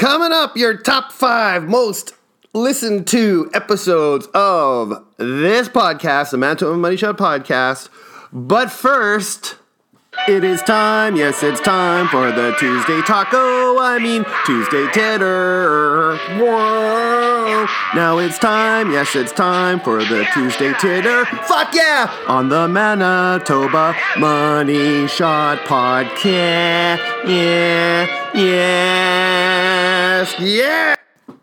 Coming up, your top five most listened to episodes of this podcast, the Manitoba Money Shot podcast. But first, it is time, yes, it's time for the Tuesday taco. I mean, Tuesday titter. Whoa. Now it's time, yes, it's time for the Tuesday titter. Fuck yeah! On the Manitoba Money Shot podcast. Yeah, yeah, yeah!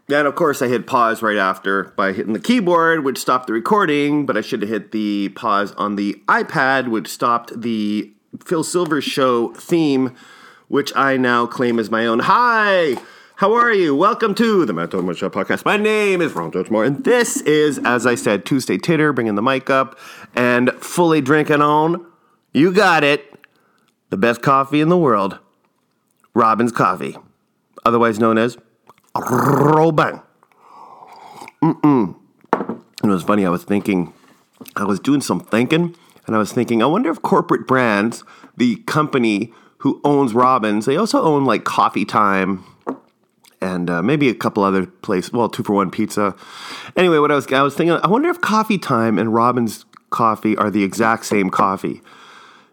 And of course, I hit pause right after by hitting the keyboard, which stopped the recording, but I should have hit the pause on the iPad, which stopped the Phil Silver Show theme, which I now claim as my own. Hi! How are you? Welcome to the Manitoba Money Shot podcast. My name is Ron Moore, and this is, as I said, Tuesday Titter, bringing the mic up and fully drinking on. You got it. The best coffee in the world, Robin's Coffee, otherwise known as Robin. Mm-mm. It was funny. I was thinking, I was doing some thinking, and I was thinking, I wonder if corporate brands, the company who owns Robbins, they also own like Coffee Time and uh, maybe a couple other places. Well, two for one pizza. Anyway, what I was I was thinking, I wonder if Coffee Time and Robbins Coffee are the exact same coffee.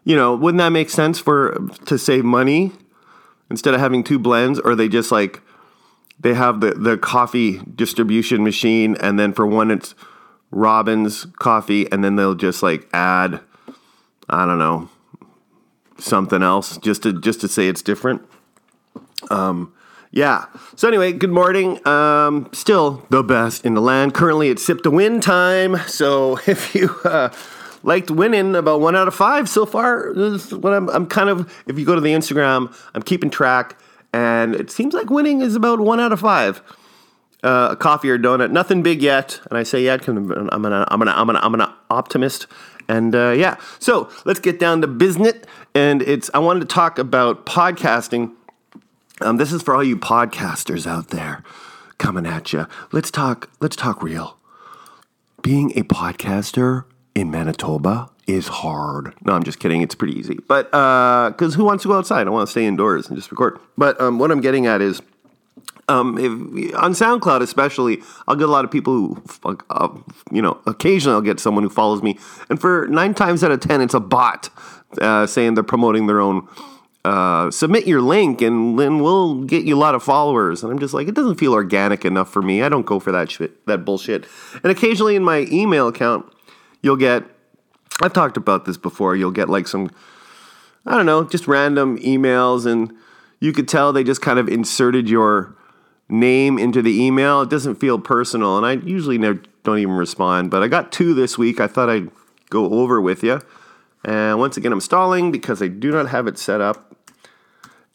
You know, wouldn't that make sense for to save money instead of having two blends? Or they just like they have the the coffee distribution machine, and then for one it's Robbins coffee, and then they'll just like add, I don't know, something else just to just to say it's different. Um, yeah. So anyway, good morning. Um, still the best in the land. Currently, it's sip to win time. So if you uh, liked winning about one out of five so far, this is what I'm, I'm kind of. If you go to the Instagram, I'm keeping track, and it seems like winning is about one out of five. Uh, a coffee or donut, nothing big yet. And I say yet because I'm an I'm an I'm an I'm an, I'm an optimist. And uh, yeah, so let's get down to business. And it's I wanted to talk about podcasting. Um, this is for all you podcasters out there coming at you. Let's talk. Let's talk real. Being a podcaster in Manitoba is hard. No, I'm just kidding. It's pretty easy. But uh because uh, who wants to go outside? I want to stay indoors and just record. But um, what I'm getting at is. Um, if, on SoundCloud, especially, I'll get a lot of people who, uh, you know, occasionally I'll get someone who follows me, and for nine times out of ten, it's a bot uh, saying they're promoting their own uh, submit your link and then we'll get you a lot of followers. And I'm just like, it doesn't feel organic enough for me. I don't go for that shit, that bullshit. And occasionally in my email account, you'll get, I've talked about this before, you'll get like some, I don't know, just random emails and you could tell they just kind of inserted your name into the email. It doesn't feel personal. And I usually never, don't even respond, but I got two this week. I thought I'd go over with you. And once again, I'm stalling because I do not have it set up.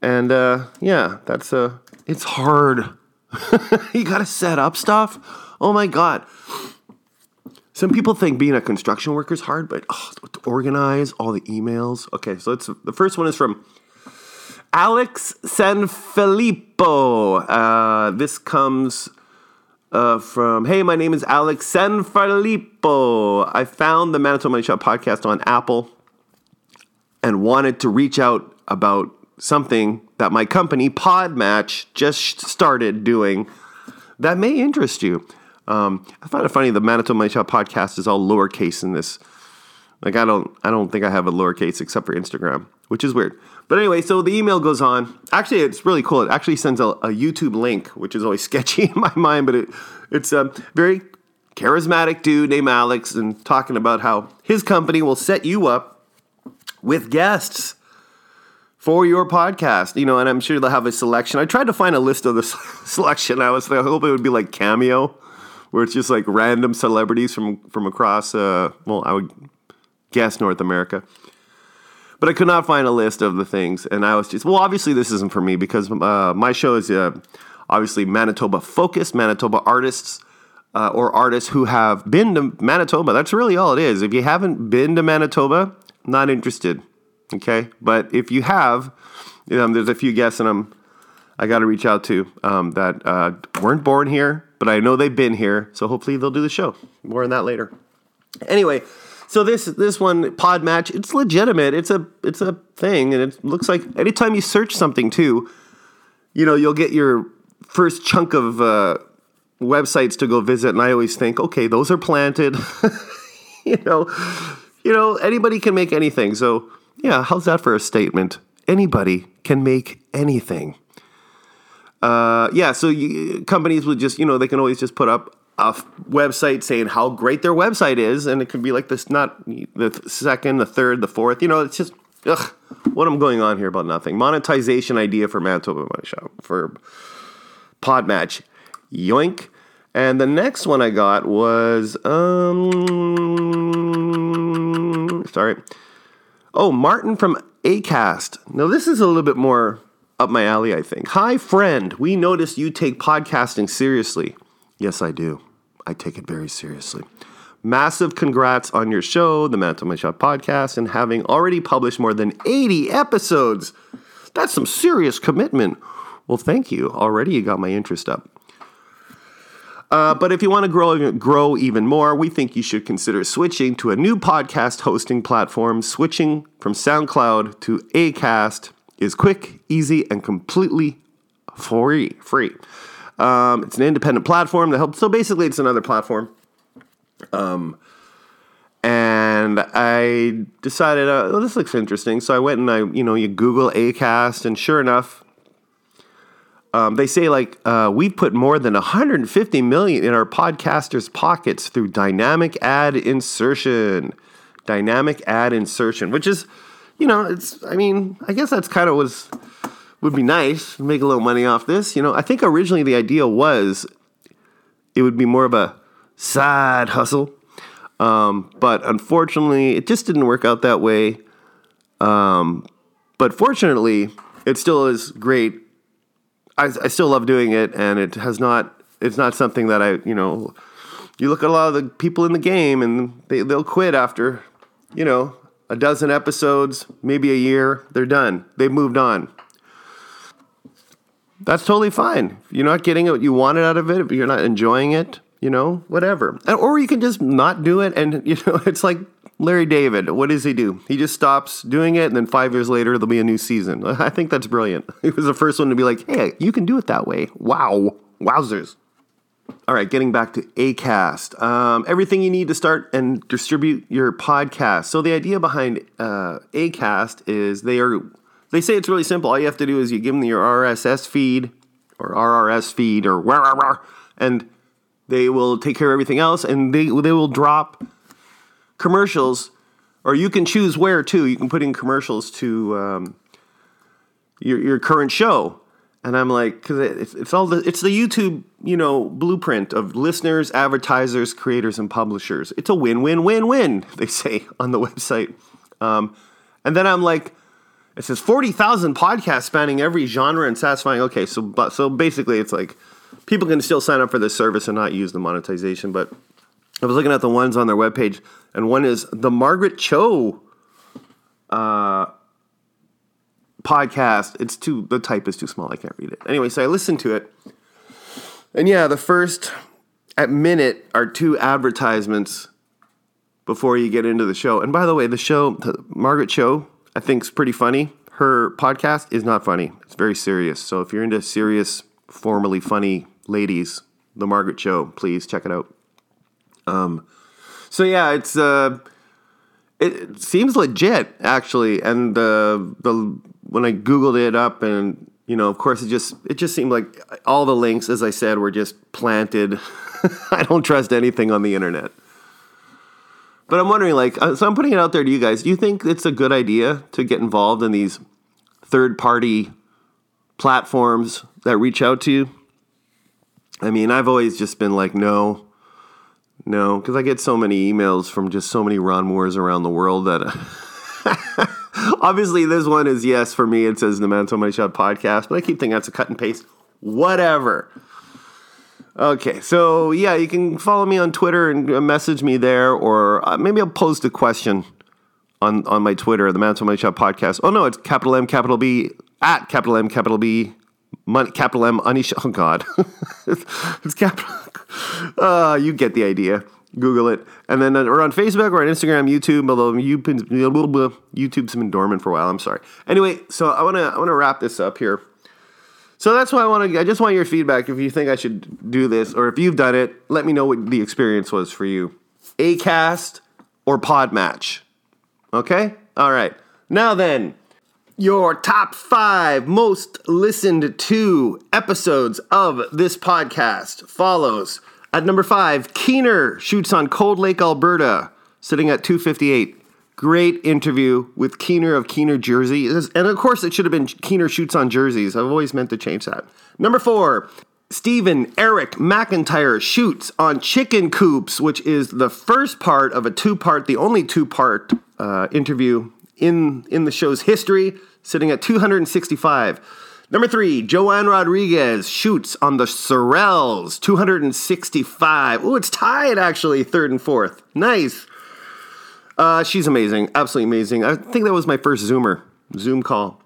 And uh, yeah, that's uh, it's hard. you got to set up stuff. Oh my god. Some people think being a construction worker is hard, but oh, to organize all the emails. Okay, so it's the first one is from Alex Sanfilippo. Uh, this comes uh, from Hey, my name is Alex Sanfilippo. I found the Manitoba Money Shot podcast on Apple and wanted to reach out about something that my company Podmatch just started doing that may interest you. Um, I find it funny the Manitoba Money Shot podcast is all lowercase in this. Like I don't, I don't think I have a lowercase except for Instagram, which is weird. But anyway, so the email goes on. Actually, it's really cool. It actually sends a, a YouTube link, which is always sketchy in my mind, but it, it's a very charismatic dude named Alex, and talking about how his company will set you up with guests for your podcast. You know, and I'm sure they'll have a selection. I tried to find a list of the selection. I was like, I hope it would be like Cameo, where it's just like random celebrities from from across. Uh, well, I would guess North America. But I could not find a list of the things, and I was just well. Obviously, this isn't for me because uh, my show is uh, obviously Manitoba focused, Manitoba artists. Uh, or artists who have been to Manitoba. That's really all it is. If you haven't been to Manitoba, not interested. Okay, but if you have, um, there's a few guests and I'm I got to reach out to um, that uh, weren't born here, but I know they've been here, so hopefully they'll do the show. More on that later. Anyway, so this this one pod match, it's legitimate. It's a it's a thing, and it looks like anytime you search something too, you know, you'll get your first chunk of uh, websites to go visit, and I always think, okay, those are planted. you know, you know, anybody can make anything. So yeah, how's that for a statement? Anybody can make anything. Uh, yeah, so you, companies would just, you know, they can always just put up a f- website saying how great their website is, and it could be like this, not the second, the third, the fourth. You know, it's just, ugh, what am going on here about nothing? Monetization idea for Manitoba Money Shot for Podmatch, yoink. And the next one I got was, um, sorry. Oh, Martin from Acast. Now, this is a little bit more up my alley, I think. Hi, friend. We noticed you take podcasting seriously. Yes, I do. I take it very seriously. Massive congrats on your show, the Manitoba Money Shot podcast, and having already published more than 80 episodes. That's some serious commitment. Well, thank you. Already you got my interest up. Uh, but if you want to grow grow even more, we think you should consider switching to a new podcast hosting platform. Switching from SoundCloud to Acast is quick, easy, and completely free. Free. Um, it's an independent platform that helps. So basically, it's another platform. Um, and I decided, uh, oh, this looks interesting. So I went and I, you know, you Google Acast, and sure enough, um, they say like uh, we've put more than 150 million in our podcasters' pockets through dynamic ad insertion. Dynamic ad insertion, which is, you know, it's. I mean, I guess that's kind of was would be nice make a little money off this. You know, I think originally the idea was it would be more of a side hustle, um, but unfortunately, it just didn't work out that way. Um, but fortunately, it still is great I, I still love doing it, and it has not. It's not something that I, you know, you look at a lot of the people in the game, and they they'll quit after, you know, a dozen episodes, maybe a year. They're done. They've moved on. That's totally fine. If you're not getting what you wanted out of it, if you're not enjoying it, you know, whatever. Or you can just not do it, and you know, it's like Larry David, what does he do? He just stops doing it, and then five years later, there'll be a new season. I think that's brilliant. He was the first one to be like, hey, you can do it that way. Wow. Wowzers. All right, getting back to ACAST. Um, everything you need to start and distribute your podcast. So the idea behind uh, ACAST is they are they say it's really simple. All you have to do is you give them your RSS feed or RRS feed or rah, rah, rah, and they will take care of everything else, and they they will drop commercials, or you can choose where too. You can put in commercials to um, your your current show, and I'm like, because it's, it's all the it's the YouTube you know blueprint of listeners, advertisers, creators, and publishers. It's a win win win win. They say on the website, um, and then I'm like. It says forty thousand podcasts spanning every genre and satisfying. Okay, so but so basically, it's like people can still sign up for this service and not use the monetization. But I was looking at the ones on their webpage and one is the Margaret Cho uh, podcast. It's too the type is too small. I can't read it. Anyway, so I listened to it, and yeah, the first at minute are two advertisements before you get into the show. And by the way, the show Margaret Cho I think is pretty funny. Her podcast is not funny. It's very serious. So if you're into serious, formally funny ladies, the Margaret Cho, please check it out. Um, so yeah, it's uh, it, seems legit actually, and uh, the when I googled it up, and you know, of course, it just it just seemed like all the links, as I said, were just planted. I don't trust anything on the internet. But I'm wondering, like, uh, so I'm putting it out there to you guys. Do you think it's a good idea to get involved in these third party platforms that reach out to you? I mean, I've always just been like, no, no, because I get so many emails from just so many Ron Moores around the world that. obviously, this one is yes for me. It says the Manitoba Money Shot podcast, but I keep thinking that's a cut and paste. Whatever. Okay, so yeah, you can follow me on Twitter and uh, message me there, or uh, maybe I'll post a question on on my Twitter, the Manitoba Money Shot podcast. Oh no, it's capital M, capital B at capital M, capital B Money, capital M, Anisha. Oh God, it's capital. Uh, you get the idea. Google it, and then uh, we're on Facebook or on Instagram, YouTube. Although YouTube's been dormant for a while. I'm sorry. Anyway, so I wanna I wanna wrap this up here. So that's why I want to. I just want your feedback. If you think I should do this, or if you've done it, let me know what the experience was for you. Acast or Podmatch. Okay. All right. Now then, your top five most listened to episodes of this podcast follows. At number five, Keener shoots on Cold Lake, Alberta, sitting at 258. Great interview with Keener of Keener Jersey. And of course, it should have been Keener shoots on jerseys. I've always meant to change that. Number four, Stephen Eric McIntyre shoots on chicken coops, which is the first part of a two part, the only two part uh, interview in, in the show's history, sitting at 265. Number three, Joanne Rodriguez shoots on the Sorels, 265. Oh, it's tied actually, third and fourth. Nice. Uh, she's amazing, absolutely amazing. I think that was my first Zoomer, Zoom call.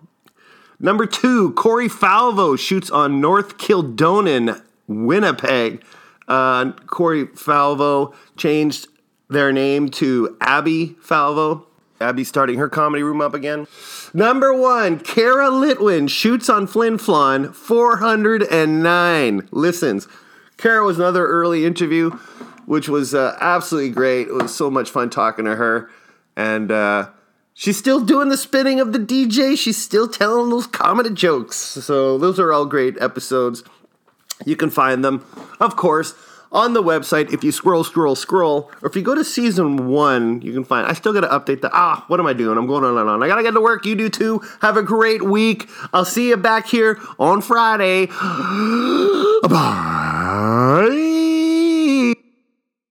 Number two, Corey Falvo shoots on North Kildonan, Winnipeg. Uh, Corey Falvo changed their name to Abby Falvo. Abby starting her comedy room up again. Number one, Kara Litwin shoots on Flin Flon, 409 listens. Kara was another early interview which was uh, absolutely great. It was so much fun talking to her. And uh, she's still doing the spinning of the DJ. She's still telling those comedy jokes. So those are all great episodes. You can find them, of course, on the website. If you scroll, scroll, scroll, or if you go to season one, you can find. I still got to update the. Ah, what am I doing? I'm going on and on. I gotta get to work. You do too. Have a great week. I'll see you back here on Friday. Bye.